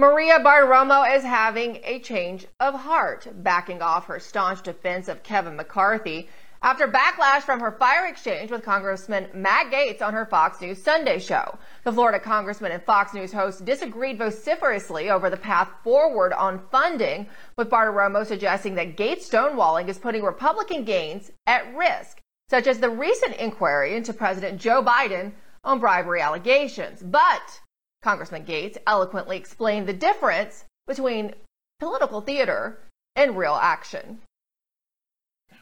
Maria Bartiromo is having a change of heart, backing off her staunch defense of Kevin McCarthy after backlash from her fire exchange with Congressman Matt Gaetz on her Fox News Sunday show. The Florida congressman and Fox News host disagreed vociferously over the path forward on funding, with Bartiromo suggesting that Gaetz stonewalling is putting Republican gains at risk, such as the recent inquiry into President Joe Biden on bribery allegations. But Congressman Gaetz eloquently explained the difference between political theater and real action.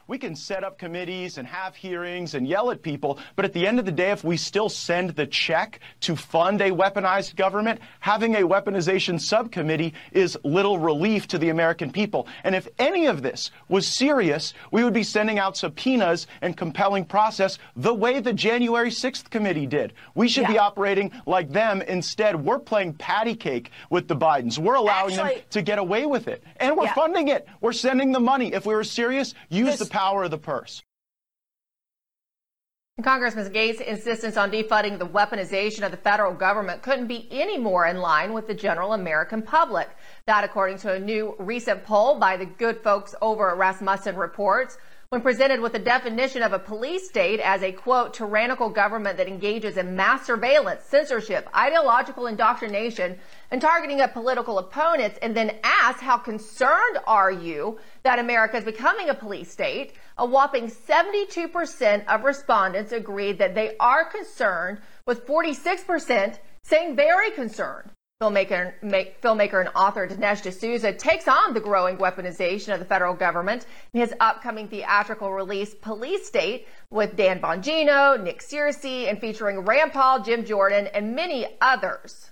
We can set up committees and have hearings and yell at people, but at the end of the day, if we still send the check to fund a weaponized government, having a weaponization subcommittee is little relief to the American people. And if any of this was serious, we would be sending out subpoenas and compelling process the way the January 6th committee did. We should yeah. be operating like them. Instead, we're playing patty cake with the Bidens. We're allowing Actually, them to get away with it. And we're yeah. funding it. We're sending the money. If we were serious, use the power of the purse. Congressman Gaetz' insistence on defunding the weaponization of the federal government couldn't be any more in line with the general American public. That, according to a new recent poll by the good folks over at Rasmussen Reports, when presented with the definition of a police state as a quote tyrannical government that engages in mass surveillance, censorship, ideological indoctrination, and targeting of political opponents, and then asked how concerned are you that America is becoming a police state, a whopping 72% of respondents agreed that they are concerned, with 46% saying very concerned. Filmmaker, make, filmmaker and author Dinesh D'Souza takes on the growing weaponization of the federal government in his upcoming theatrical release, Police State, with Dan Bongino, Nick Searcy, and featuring Rand Paul, Jim Jordan, and many others.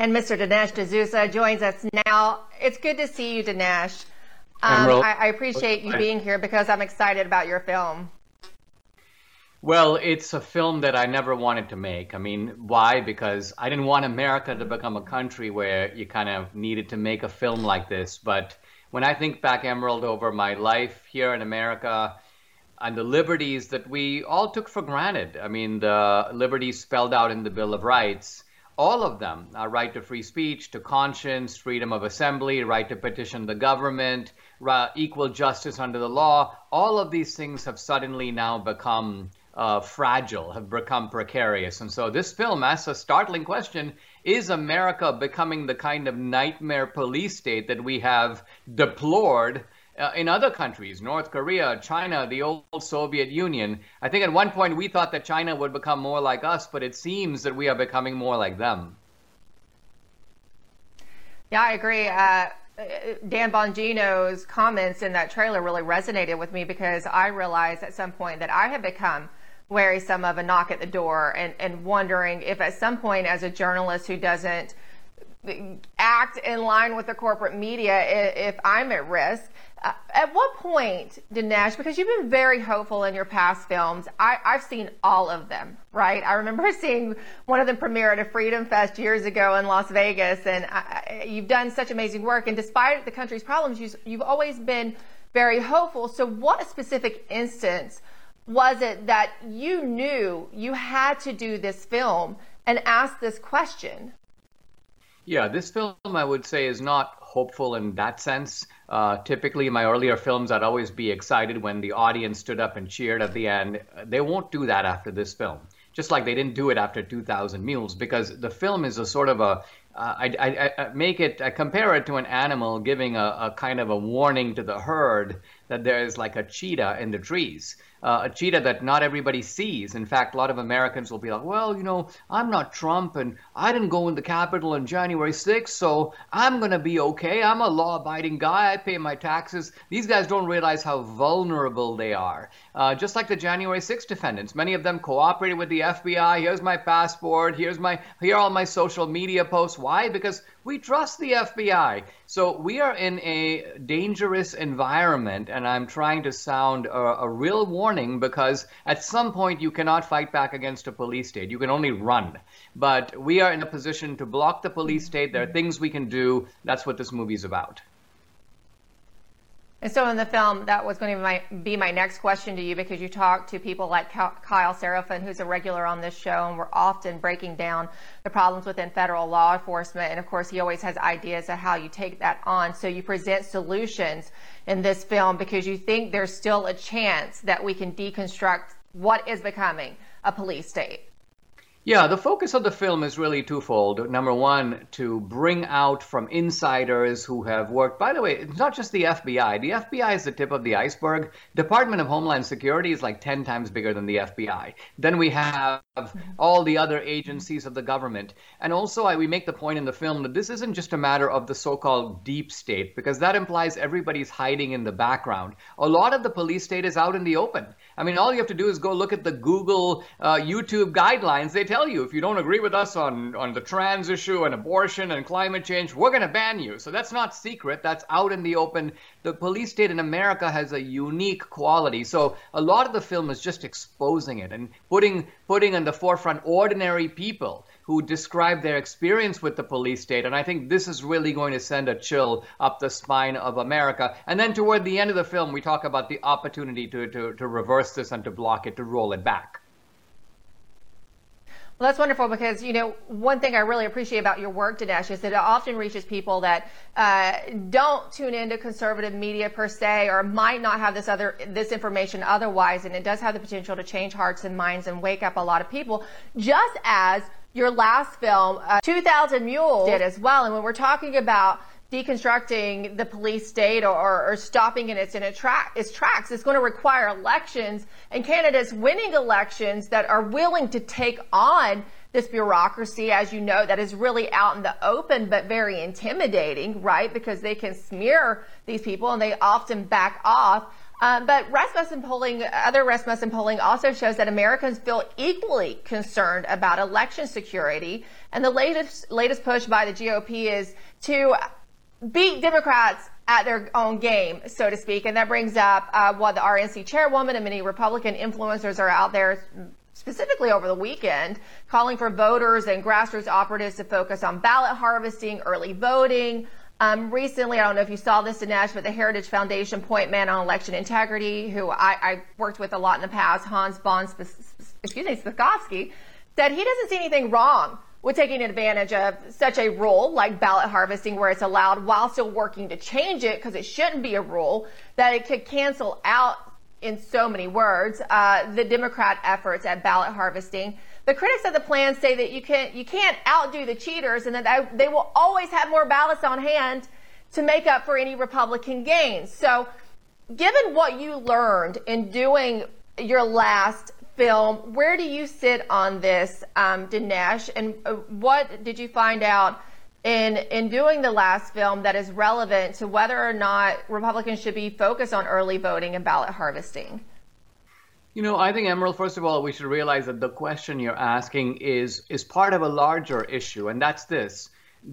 And Mr. Dinesh D'Souza joins us now. It's good to see you, Dinesh. Um, I, I appreciate you being here because I'm excited about your film. Well, it's a film that I never wanted to make. I mean, why? Because I didn't want America to become a country where you kind of needed to make a film like this. But when I think back, Emerald, over my life here in America and the liberties that we all took for granted, I mean, the liberties spelled out in the Bill of Rights, all of them our right to free speech, to conscience, freedom of assembly, right to petition the government, equal justice under the law all of these things have suddenly now become uh, fragile, have become precarious. And so this film asks a startling question Is America becoming the kind of nightmare police state that we have deplored? Uh, in other countries, North Korea, China, the old Soviet Union. I think at one point we thought that China would become more like us, but it seems that we are becoming more like them. Yeah, I agree. Uh, Dan Bongino's comments in that trailer really resonated with me because I realized at some point that I had become wary some of a knock at the door and, and wondering if at some point as a journalist who doesn't act in line with the corporate media if I'm at risk. At what point, Dinesh, because you've been very hopeful in your past films, I, have seen all of them, right? I remember seeing one of them premiere at a Freedom Fest years ago in Las Vegas, and I, you've done such amazing work. And despite the country's problems, you've, you've always been very hopeful. So, what specific instance was it that you knew you had to do this film and ask this question? Yeah, this film, I would say, is not hopeful in that sense. Uh, typically, in my earlier films, I'd always be excited when the audience stood up and cheered at the end. They won't do that after this film, just like they didn't do it after 2000 Mules, because the film is a sort of a uh, I, I, I, make it I compare it to an animal giving a, a, kind of a warning to the herd that there is like a cheetah in the trees uh, a cheetah that not everybody sees. In fact, a lot of Americans will be like, well, you know, I'm not Trump and I didn't go in the Capitol on January 6th, so I'm going to be okay. I'm a law abiding guy. I pay my taxes. These guys don't realize how vulnerable they are. Uh, just like the January 6th defendants, many of them cooperated with the FBI. Here's my passport. Here's my, here are all my social media posts. Why? Because we trust the FBI. So we are in a dangerous environment, and I'm trying to sound a, a, real warning because at some point you cannot fight back against a police state. You can only run. But we are in a position to block the police state. There are things we can do. That's what this movie is about. And so in the film, that was going to be my, be my next question to you because you talk to people like Kyle Seraphin, who's a regular on this show, and we're often breaking down the problems within federal law enforcement. And of course, he always has ideas of how you take that on. So you present solutions in this film because you think there's still a chance that we can deconstruct what is becoming a police state. Yeah, the focus of the film is really twofold. Number one, to bring out from insiders who have worked, by the way, it's not just the FBI. The FBI is the tip of the iceberg. Department of Homeland Security is like 10 times bigger than the FBI. Then we have all the other agencies of the government. And also, I, we make the point in the film that this isn't just a matter of the so called deep state, because that implies everybody's hiding in the background. A lot of the police state is out in the open. I mean, all you have to do is go look at the Google, uh, YouTube guidelines. They tell you if you don't agree with us on, on the trans issue and abortion and climate change, we're going to ban you. So that's not secret. That's out in the open. The police state in America has a unique quality. So a lot of the film is just exposing it and putting putting in the forefront ordinary people who describe their experience with the police state. And I think this is really going to send a chill up the spine of America. And then toward the end of the film, we talk about the opportunity to, to, to reverse this and to block it, to roll it back. Well, that's wonderful because, you know, one thing I really appreciate about your work, Dinesh, is that it often reaches people that uh, don't tune into conservative media per se or might not have this other, this information otherwise. And it does have the potential to change hearts and minds and wake up a lot of people, just as your last film, uh, 2000 Mules, did as well. And when we're talking about deconstructing the police state or, or stopping it its in its, tra- its tracks, it's going to require elections and candidates winning elections that are willing to take on this bureaucracy, as you know, that is really out in the open but very intimidating, right? Because they can smear these people and they often back off. Um, but Rasmussen polling, other Rasmussen polling also shows that Americans feel equally concerned about election security. And the latest, latest push by the GOP is to beat Democrats at their own game, so to speak. And that brings up uh, what the RNC chairwoman and many Republican influencers are out there specifically over the weekend, calling for voters and grassroots operatives to focus on ballot harvesting, early voting, um, recently, I don't know if you saw this, Dinesh, but the Heritage Foundation point man on election integrity, who I, I worked with a lot in the past, Hans von, excuse me, Spakovsky, said he doesn't see anything wrong with taking advantage of such a rule like ballot harvesting where it's allowed while still working to change it because it shouldn't be a rule that it could cancel out in so many words uh, the democrat efforts at ballot harvesting the critics of the plan say that you can't, you can't outdo the cheaters and that they will always have more ballots on hand to make up for any Republican gains. So, given what you learned in doing your last film, where do you sit on this, um, Dinesh? And uh, what did you find out in in doing the last film that is relevant to whether or not Republicans should be focused on early voting and ballot harvesting? You know, I think Emerald, first of all, we should realize that the question you're asking is is part of a larger issue, and that's this.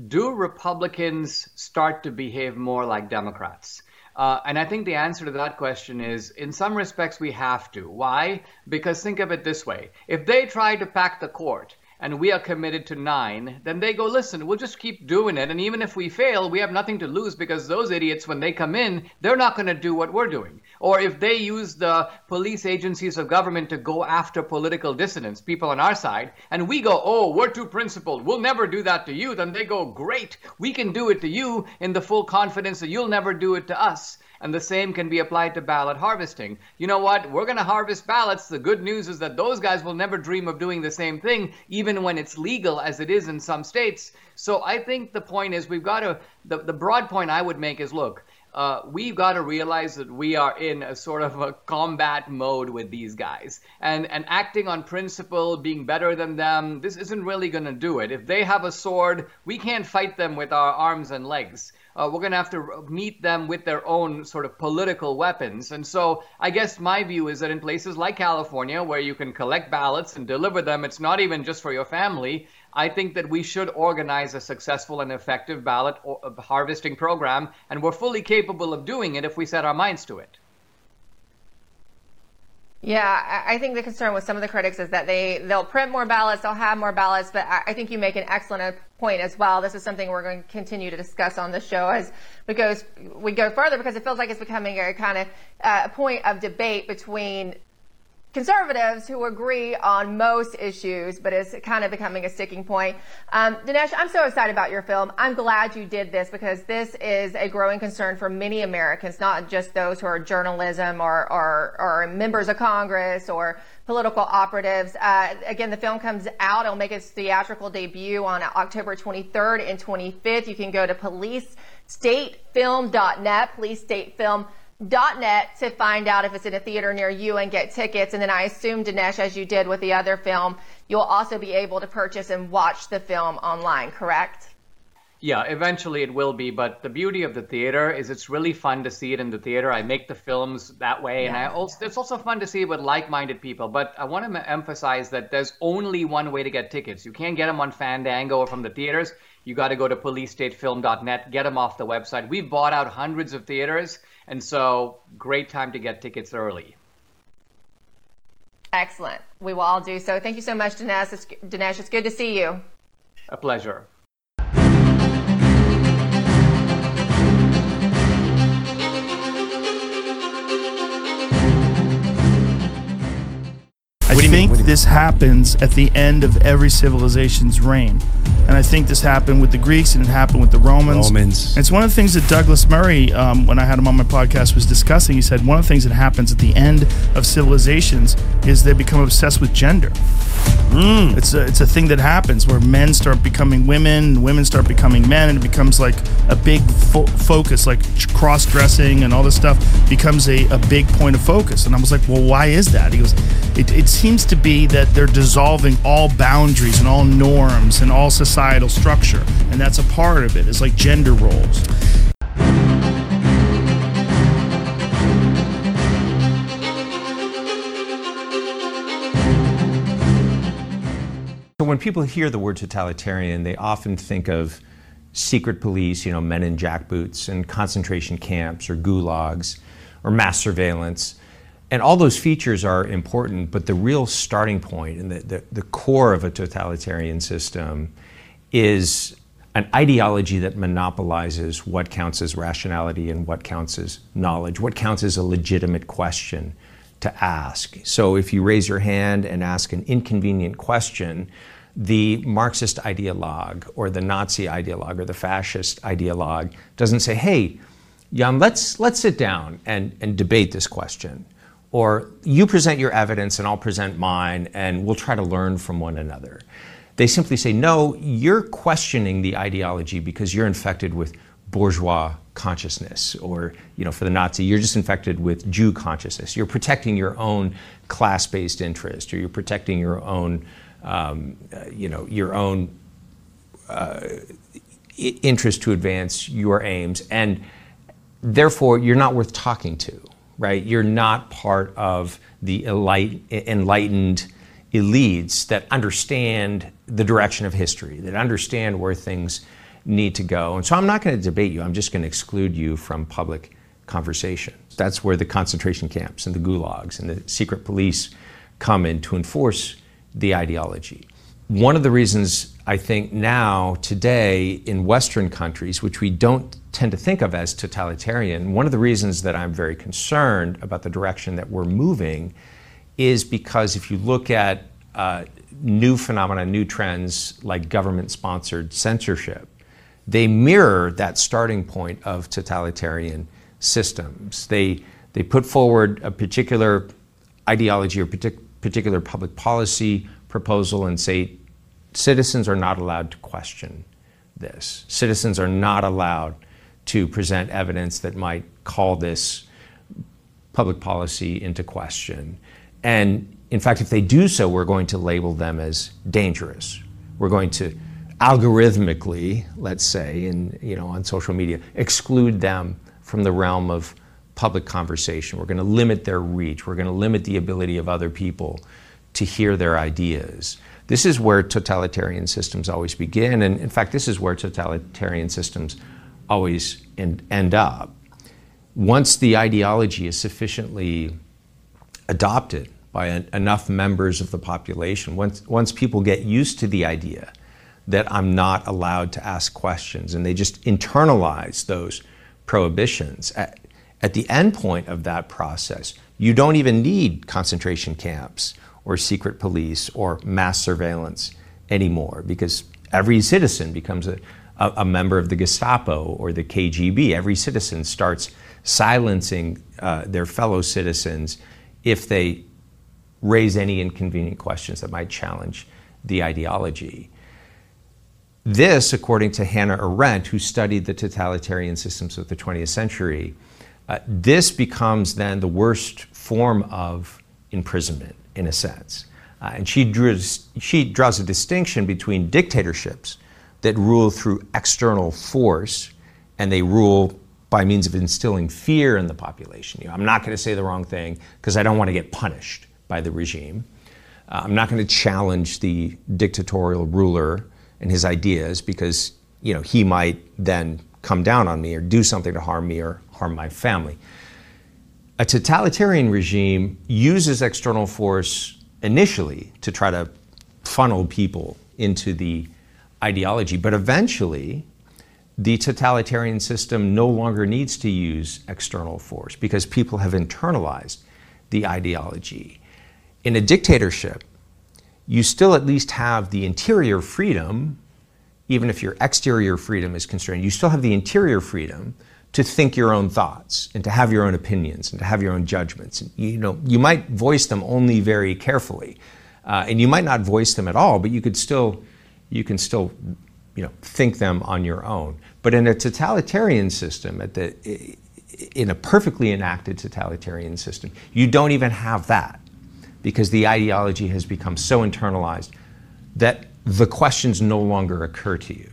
Do Republicans start to behave more like Democrats? Uh, and I think the answer to that question is in some respects, we have to. Why? Because think of it this way if they try to pack the court, and we are committed to nine, then they go, listen, we'll just keep doing it. And even if we fail, we have nothing to lose because those idiots, when they come in, they're not going to do what we're doing. Or if they use the police agencies of government to go after political dissidents, people on our side, and we go, oh, we're too principled, we'll never do that to you, then they go, great, we can do it to you in the full confidence that you'll never do it to us. And the same can be applied to ballot harvesting. You know what? We're going to harvest ballots. The good news is that those guys will never dream of doing the same thing, even when it's legal, as it is in some states. So I think the point is we've got to, the, the broad point I would make is look, uh, we've got to realize that we are in a sort of a combat mode with these guys. And, and acting on principle, being better than them, this isn't really going to do it. If they have a sword, we can't fight them with our arms and legs uh, we're going to have to meet them with their own sort of political weapons. And so I guess my view is that in places like California, where you can collect ballots and deliver them, it's not even just for your family. I think that we should organize a successful and effective ballot uh, harvesting program, and we're fully capable of doing it if we set our minds to it. Yeah, I think the concern with some of the critics is that they they'll print more ballots, they'll have more ballots, but I think you make an excellent point as well. This is something we're going to continue to discuss on the show as we go we go further because it feels like it's becoming a kind of uh, point of debate between conservatives who agree on most issues, but it's kind of becoming a sticking point. Um, Dinesh, I'm so excited about your film. I'm glad you did this because this is a growing concern for many Americans, not just those who are journalism or, or, or members of Congress or political operatives. Uh, again, the film comes out. It'll make its theatrical debut on October 23rd and 25th. You can go to policestatefilm.net, policestatefilm.net net to find out if it's in a theater near you and get tickets. And then I assume, Dinesh, as you did with the other film, you'll also be able to purchase and watch the film online, correct? Yeah, eventually it will be. But the beauty of the theater is it's really fun to see it in the theater. I make the films that way, yeah. and I also it's also fun to see it with like-minded people. But I want to emphasize that there's only one way to get tickets. You can't get them on Fandango or from the theaters. You got to go to policestatefilm.net, get them off the website. We've bought out hundreds of theaters and so, great time to get tickets early. Excellent. We will all do so. Thank you so much, Dinesh. It's, Dinesh, it's good to see you. A pleasure. I think this happens at the end of every civilization's reign. And I think this happened with the Greeks and it happened with the Romans. Romans. And it's one of the things that Douglas Murray, um, when I had him on my podcast, was discussing. He said one of the things that happens at the end of civilizations is they become obsessed with gender. Mm. It's a, it's a thing that happens where men start becoming women, women start becoming men, and it becomes like a big fo- focus, like cross dressing and all this stuff becomes a, a big point of focus. And I was like, well, why is that? He goes, it, it seems to be that they're dissolving all boundaries and all norms and all societal structure. And that's a part of it. It's like gender roles. So when people hear the word totalitarian, they often think of secret police, you know, men in jackboots and concentration camps or gulags or mass surveillance. And all those features are important, but the real starting point and the, the, the core of a totalitarian system is an ideology that monopolizes what counts as rationality and what counts as knowledge, what counts as a legitimate question to ask. So if you raise your hand and ask an inconvenient question, the Marxist ideologue or the Nazi ideologue or the fascist ideologue doesn't say, hey, Jan, let's, let's sit down and, and debate this question. Or you present your evidence and I'll present mine and we'll try to learn from one another. They simply say, no, you're questioning the ideology because you're infected with bourgeois consciousness or you know for the nazi you're just infected with jew consciousness you're protecting your own class-based interest or you're protecting your own um, uh, you know your own uh, interest to advance your aims and therefore you're not worth talking to right? You're not part of the enlightened elites that understand the direction of history, that understand where things need to go. And so I'm not going to debate you. I'm just going to exclude you from public conversation. That's where the concentration camps and the gulags and the secret police come in to enforce the ideology. One of the reasons I think now, today, in Western countries, which we don't tend to think of as totalitarian, one of the reasons that I'm very concerned about the direction that we're moving is because if you look at uh, new phenomena, new trends like government sponsored censorship, they mirror that starting point of totalitarian systems. They, they put forward a particular ideology or partic- particular public policy proposal and say citizens are not allowed to question this. Citizens are not allowed to present evidence that might call this public policy into question. And in fact, if they do so, we're going to label them as dangerous. We're going to algorithmically, let's say, in, you know, on social media, exclude them from the realm of public conversation. We're going to limit their reach. We're going to limit the ability of other people to hear their ideas. This is where totalitarian systems always begin. And in fact, this is where totalitarian systems always end, end up. Once the ideology is sufficiently adopted by enough members of the population, once, once people get used to the idea that I'm not allowed to ask questions and they just internalize those prohibitions, at, at the end point of that process, you don't even need concentration camps or secret police or mass surveillance anymore because every citizen becomes a, a, a member of the Gestapo or the KGB. Every citizen starts silencing uh, their fellow citizens if they raise any inconvenient questions that might challenge the ideology. This, according to Hannah Arendt, who studied the totalitarian systems of the 20th century, uh, this becomes then the worst form of imprisonment, in a sense. Uh, and she, she draws a distinction between dictatorships that rule through external force and they rule by means of instilling fear in the population. You know, I'm not going to say the wrong thing because I don't want to get punished by the regime. Uh, I'm not going to challenge the dictatorial ruler and his ideas because you know he might then come down on me or do something to harm me or harm my family. A totalitarian regime uses external force initially to try to funnel people into the ideology, but eventually the totalitarian system no longer needs to use external force because people have internalized the ideology. In a dictatorship, you still at least have the interior freedom, even if your exterior freedom is constrained, you still have the interior freedom to think your own thoughts and to have your own opinions and to have your own judgments. You know, you might voice them only very carefully, uh, and you might not voice them at all, but you could still, you can still, you know, think them on your own. But in a totalitarian system, at the, in a perfectly enacted totalitarian system, you don't even have that because the ideology has become so internalized that the questions no longer occur to you.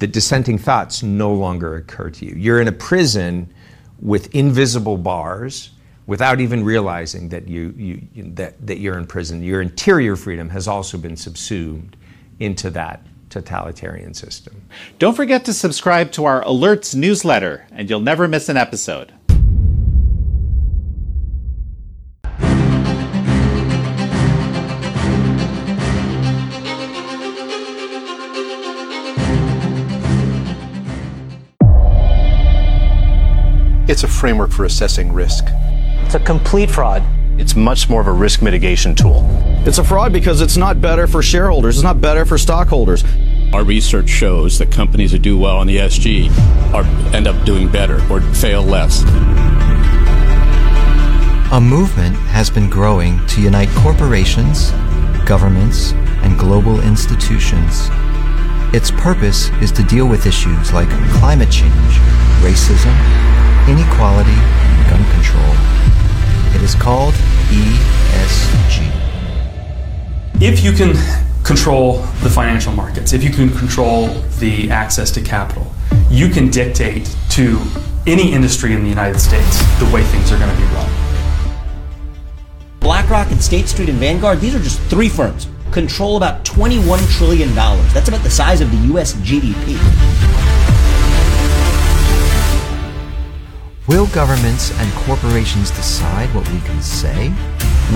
The dissenting thoughts no longer occur to you. You're in a prison with invisible bars without even realizing that, you, you, that, that you're in prison. Your interior freedom has also been subsumed into that totalitarian system. Don't forget to subscribe to our Alerts newsletter, and you'll never miss an episode. Framework for assessing risk. It's a complete fraud. It's much more of a risk mitigation tool. It's a fraud because it's not better for shareholders, it's not better for stockholders. Our research shows that companies that do well on the ESG are, end up doing better or fail less. A movement has been growing to unite corporations, governments, and global institutions. Its purpose is to deal with issues like climate change, racism, inequality, and gun control. It is called ESG. If you can control the financial markets, if you can control the access to capital, you can dictate to any industry in the United States the way things are going to be run. BlackRock and State Street and Vanguard, these are just three firms, control about $21 trillion. That's about the size of the US GDP. Will governments and corporations decide what we can say?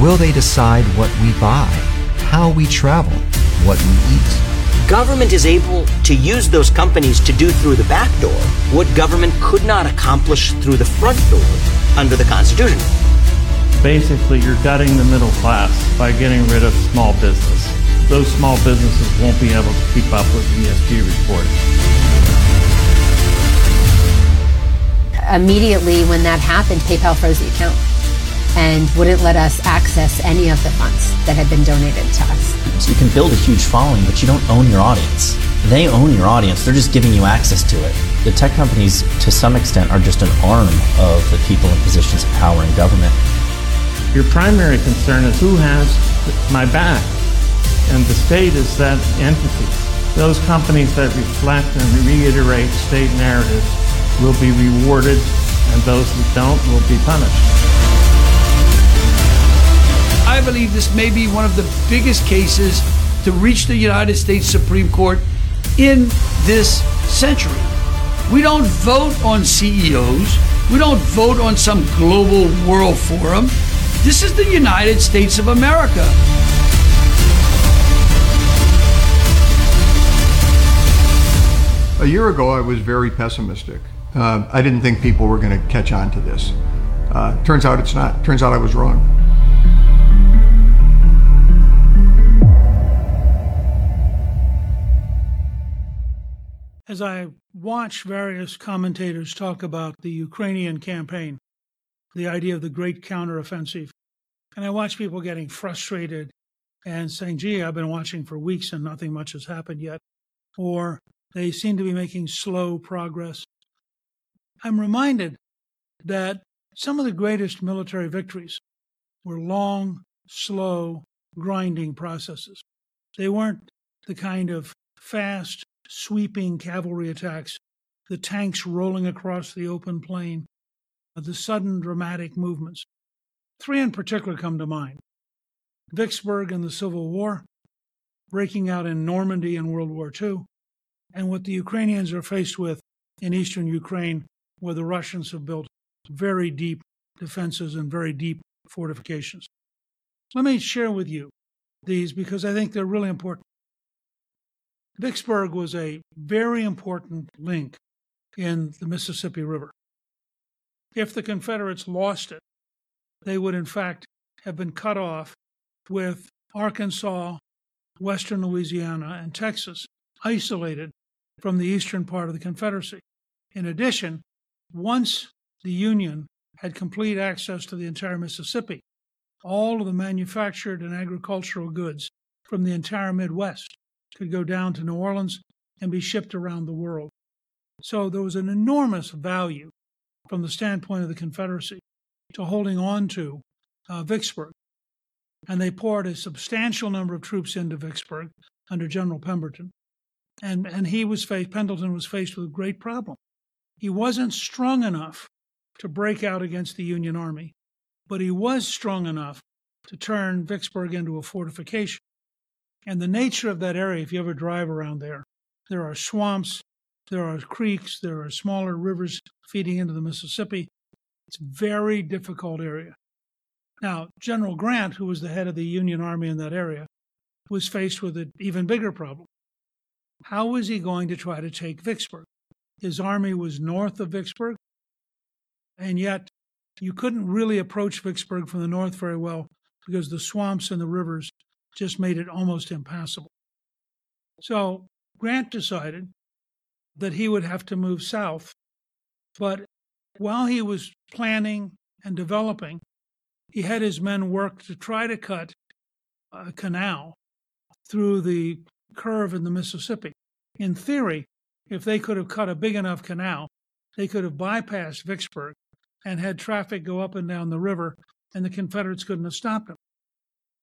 Will they decide what we buy, how we travel, what we eat? Government is able to use those companies to do through the back door what government could not accomplish through the front door under the Constitution. Basically, you're gutting the middle class by getting rid of small business. Those small businesses won't be able to keep up with ESG reporting. Immediately when that happened, PayPal froze the account and wouldn't let us access any of the funds that had been donated to us. So you can build a huge following, but you don't own your audience. They own your audience, they're just giving you access to it. The tech companies, to some extent, are just an arm of the people in positions of power in government. Your primary concern is who has my back, and the state is that entity. Those companies that reflect and reiterate state narratives will be rewarded, and those that don't will be punished. I believe this may be one of the biggest cases to reach the United States Supreme Court in this century. We don't vote on CEOs. We don't vote on some global world forum. This is the United States of America. A year ago, I was very pessimistic. Uh, I didn't think people were going to catch on to this. Uh, turns out it's not. Turns out I was wrong. As I watch various commentators talk about the Ukrainian campaign, the idea of the great counteroffensive, and I watch people getting frustrated and saying, gee, I've been watching for weeks and nothing much has happened yet, or they seem to be making slow progress. I'm reminded that some of the greatest military victories were long, slow, grinding processes. They weren't the kind of fast, sweeping cavalry attacks, the tanks rolling across the open plain, the sudden dramatic movements. Three in particular come to mind Vicksburg in the Civil War, breaking out in Normandy in World War II, and what the Ukrainians are faced with in eastern Ukraine, where the Russians have built very deep defenses and very deep fortifications. Let me share with you these because I think they're really important. Vicksburg was a very important link in the Mississippi River. If the Confederates lost it, they would in fact have been cut off with Arkansas, western Louisiana, and Texas isolated from the eastern part of the Confederacy. In addition, once the Union had complete access to the entire Mississippi, all of the manufactured and agricultural goods from the entire Midwest could go down to New Orleans and be shipped around the world. So there was an enormous value from the standpoint of the Confederacy to holding on to uh, Vicksburg. And they poured a substantial number of troops into Vicksburg under General Pemberton. And, and he was faced, Pendleton was faced with a great problem. He wasn't strong enough to break out against the Union Army, but he was strong enough to turn Vicksburg into a fortification. And the nature of that area, if you ever drive around there, there are swamps, there are creeks, there are smaller rivers feeding into the Mississippi. It's a very difficult area. Now, General Grant, who was the head of the Union Army in that area, was faced with an even bigger problem. How was he going to try to take Vicksburg? His army was north of Vicksburg, and yet you couldn't really approach Vicksburg from the north very well because the swamps and the rivers just made it almost impassable. So Grant decided that he would have to move south. But while he was planning and developing, he had his men work to try to cut a canal through the curve in the Mississippi. In theory, if they could have cut a big enough canal, they could have bypassed Vicksburg and had traffic go up and down the river, and the Confederates couldn't have stopped them.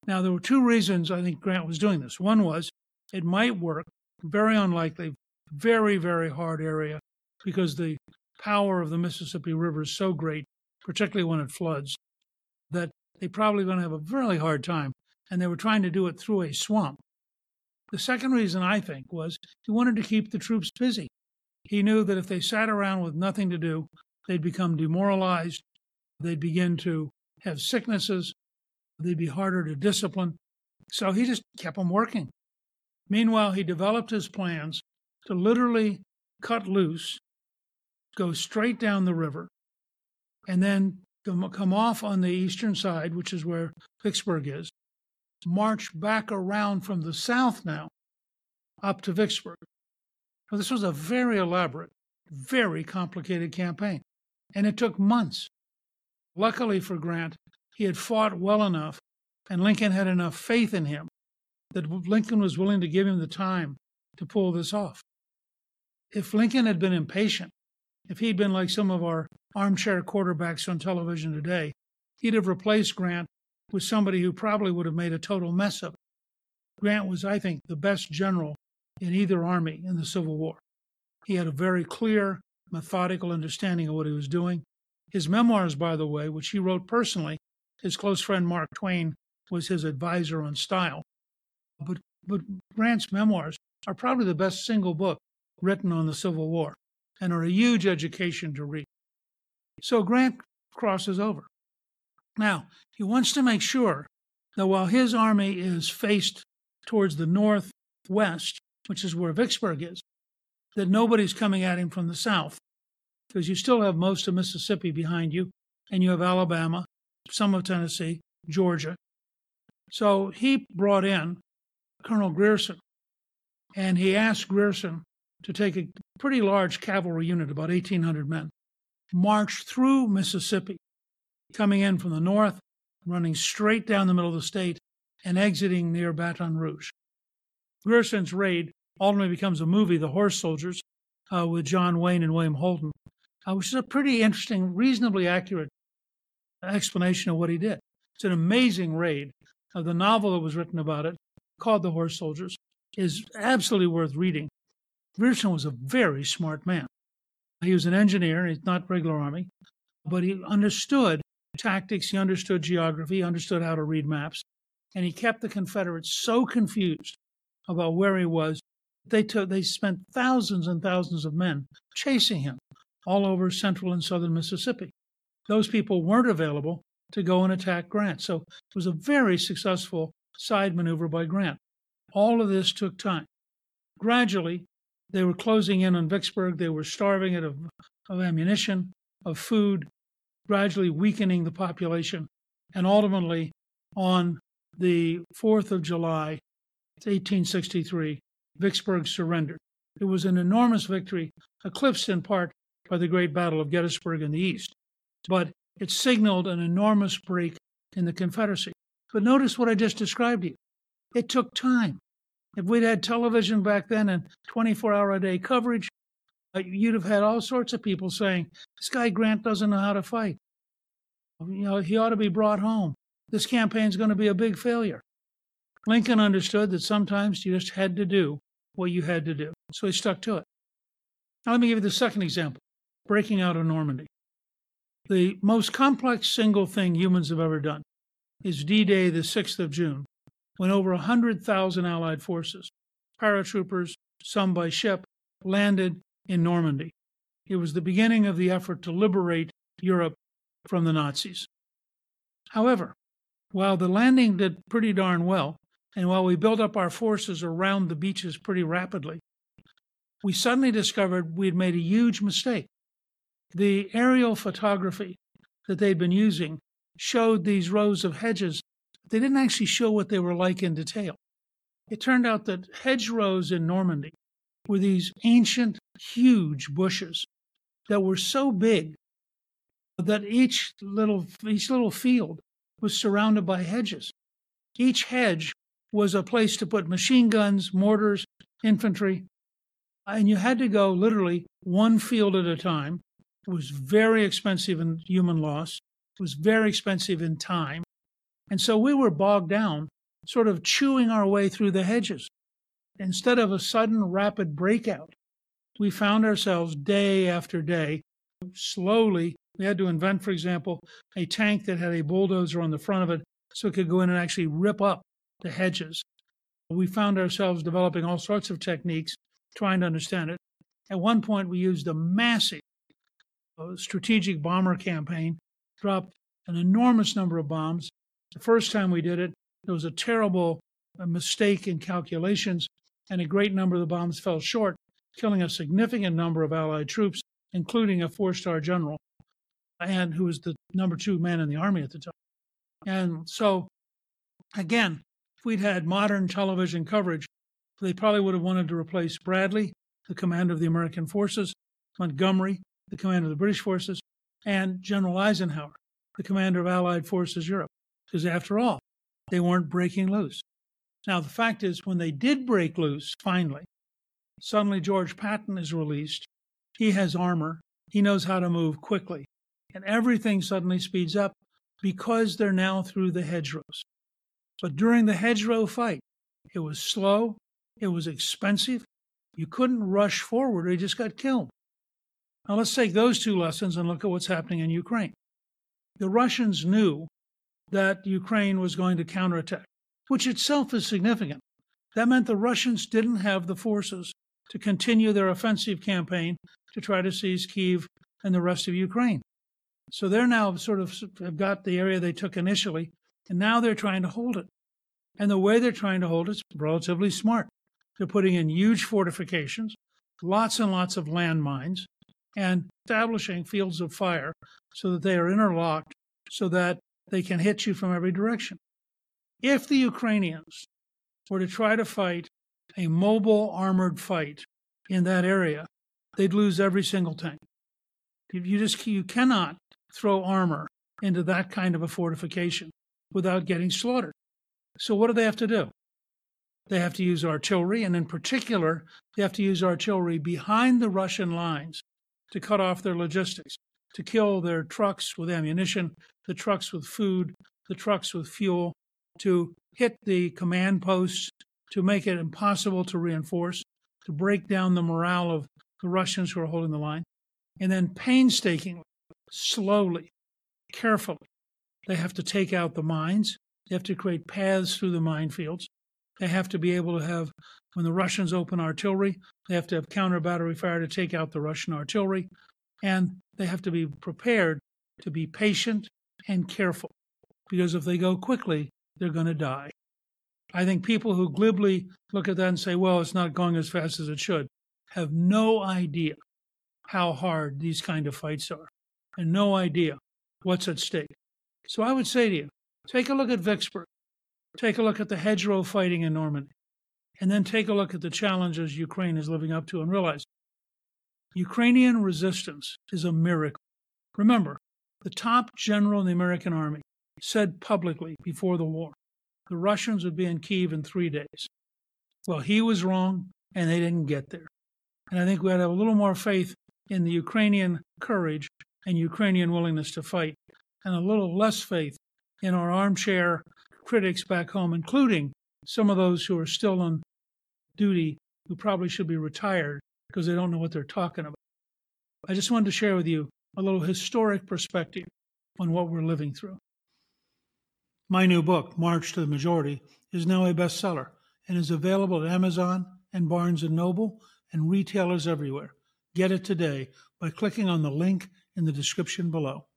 Now, there were two reasons I think Grant was doing this. One was it might work, very unlikely, very, very hard area, because the power of the Mississippi River is so great, particularly when it floods, that they probably going to have a really hard time. And they were trying to do it through a swamp. The second reason I think was he wanted to keep the troops busy. He knew that if they sat around with nothing to do, they'd become demoralized, they'd begin to have sicknesses, they'd be harder to discipline. So he just kept them working. Meanwhile, he developed his plans to literally cut loose, go straight down the river, and then come off on the eastern side, which is where Vicksburg is, march back around from the south now up to Vicksburg. Now, this was a very elaborate, very complicated campaign, and it took months. Luckily for Grant, he had fought well enough, and Lincoln had enough faith in him that Lincoln was willing to give him the time to pull this off. If Lincoln had been impatient, if he'd been like some of our armchair quarterbacks on television today, he'd have replaced Grant with somebody who probably would have made a total mess of it. Grant was, I think, the best general in either army in the Civil War. He had a very clear, methodical understanding of what he was doing. His memoirs, by the way, which he wrote personally, his close friend Mark Twain was his advisor on style. But, but Grant's memoirs are probably the best single book written on the Civil War and are a huge education to read. So Grant crosses over. Now, he wants to make sure that while his army is faced towards the northwest, which is where Vicksburg is, that nobody's coming at him from the south, because you still have most of Mississippi behind you, and you have Alabama, some of Tennessee, Georgia. So he brought in Colonel Grierson, and he asked Grierson to take a pretty large cavalry unit, about 1,800 men, march through Mississippi coming in from the north, running straight down the middle of the state, and exiting near Baton Rouge. Grierson's raid ultimately becomes a movie, The Horse Soldiers, uh, with John Wayne and William Holden, uh, which is a pretty interesting, reasonably accurate explanation of what he did. It's an amazing raid. Uh, the novel that was written about it, called The Horse Soldiers, is absolutely worth reading. Grierson was a very smart man. He was an engineer, he's not regular army, but he understood tactics, he understood geography, he understood how to read maps, and he kept the Confederates so confused about where he was. That they took, they spent thousands and thousands of men chasing him all over central and southern Mississippi. Those people weren't available to go and attack Grant. So it was a very successful side maneuver by Grant. All of this took time. Gradually, they were closing in on Vicksburg. They were starving it of, of ammunition, of food, gradually weakening the population. And ultimately, on the 4th of July, 1863, Vicksburg surrendered. It was an enormous victory, eclipsed in part by the Great Battle of Gettysburg in the East, but it signaled an enormous break in the Confederacy. But notice what I just described to you. It took time. If we'd had television back then and 24 hour a day coverage, Uh, you'd have had all sorts of people saying, This guy Grant doesn't know how to fight. You know, he ought to be brought home. This campaign's going to be a big failure. Lincoln understood that sometimes you just had to do what you had to do. So he stuck to it. Now, let me give you the second example breaking out of Normandy. The most complex single thing humans have ever done is D Day, the 6th of June, when over 100,000 Allied forces, paratroopers, some by ship, landed in Normandy. It was the beginning of the effort to liberate Europe from the Nazis. However, while the landing did pretty darn well, and while we built up our forces around the beaches pretty rapidly, we suddenly discovered we had made a huge mistake. The aerial photography that they'd been using showed these rows of hedges but they didn't actually show what they were like in detail. It turned out that hedgerows in Normandy were these ancient, huge bushes that were so big that each little each little field was surrounded by hedges. Each hedge was a place to put machine guns, mortars, infantry, and you had to go literally one field at a time. It was very expensive in human loss. It was very expensive in time. And so we were bogged down, sort of chewing our way through the hedges. Instead of a sudden rapid breakout, we found ourselves day after day, slowly. We had to invent, for example, a tank that had a bulldozer on the front of it so it could go in and actually rip up the hedges. We found ourselves developing all sorts of techniques, trying to understand it. At one point, we used a massive uh, strategic bomber campaign, dropped an enormous number of bombs. The first time we did it, there was a terrible uh, mistake in calculations, and a great number of the bombs fell short, killing a significant number of Allied troops, including a four star general, and who was the number two man in the army at the time. And so, again, if we'd had modern television coverage, they probably would have wanted to replace Bradley, the commander of the American forces, Montgomery, the commander of the British forces, and General Eisenhower, the commander of Allied forces Europe. Because after all, they weren't breaking loose. Now, the fact is, when they did break loose, finally, suddenly George Patton is released. He has armor. He knows how to move quickly. And everything suddenly speeds up because they're now through the hedgerows. But during the hedgerow fight, it was slow, it was expensive. You couldn't rush forward or you just got killed. Now let's take those two lessons and look at what's happening in Ukraine. The Russians knew that Ukraine was going to counterattack, which itself is significant. That meant the Russians didn't have the forces to continue their offensive campaign to try to seize Kiev and the rest of Ukraine. So they're now sort of have got the area they took initially, and now they're trying to hold it. And the way they're trying to hold it is relatively smart. They're putting in huge fortifications, lots and lots of landmines, and establishing fields of fire so that they are interlocked so that they can hit you from every direction. If the Ukrainians were to try to fight a mobile armored fight in that area, they'd lose every single tank. You just you cannot throw armor into that kind of a fortification without getting slaughtered. So what do they have to do? They have to use artillery, and in particular, they have to use artillery behind the Russian lines to cut off their logistics, to kill their trucks with ammunition, the trucks with food, the trucks with fuel, to hit the command posts, to make it impossible to reinforce, to break down the morale of the Russians who are holding the line, and then painstakingly, slowly, carefully, they have to take out the mines. They have to create paths through the minefields. They have to be able to have, when the Russians open artillery, they have to have counter battery fire to take out the Russian artillery. And they have to be prepared to be patient and careful because if they go quickly, they're going to die. I think people who glibly look at that and say, well, it's not going as fast as it should, have no idea how hard these kind of fights are and no idea what's at stake. So I would say to you, take a look at Vicksburg, take a look at the hedgerow fighting in Normandy, and then take a look at the challenges Ukraine is living up to and realize Ukrainian resistance is a miracle. Remember, the top general in the American army said publicly before the war the Russians would be in Kiev in three days. Well, he was wrong, and they didn't get there. And I think we ought to have a little more faith in the Ukrainian courage and Ukrainian willingness to fight, and a little less faith in our armchair critics back home, including some of those who are still on duty who probably should be retired because they don't know what they're talking about. I just wanted to share with you a little historic perspective on what we're living through. My new book, March to the Majority, is now a bestseller and is available at Amazon and Barnes & Noble and retailers everywhere. Get it today by clicking on the link in the description below.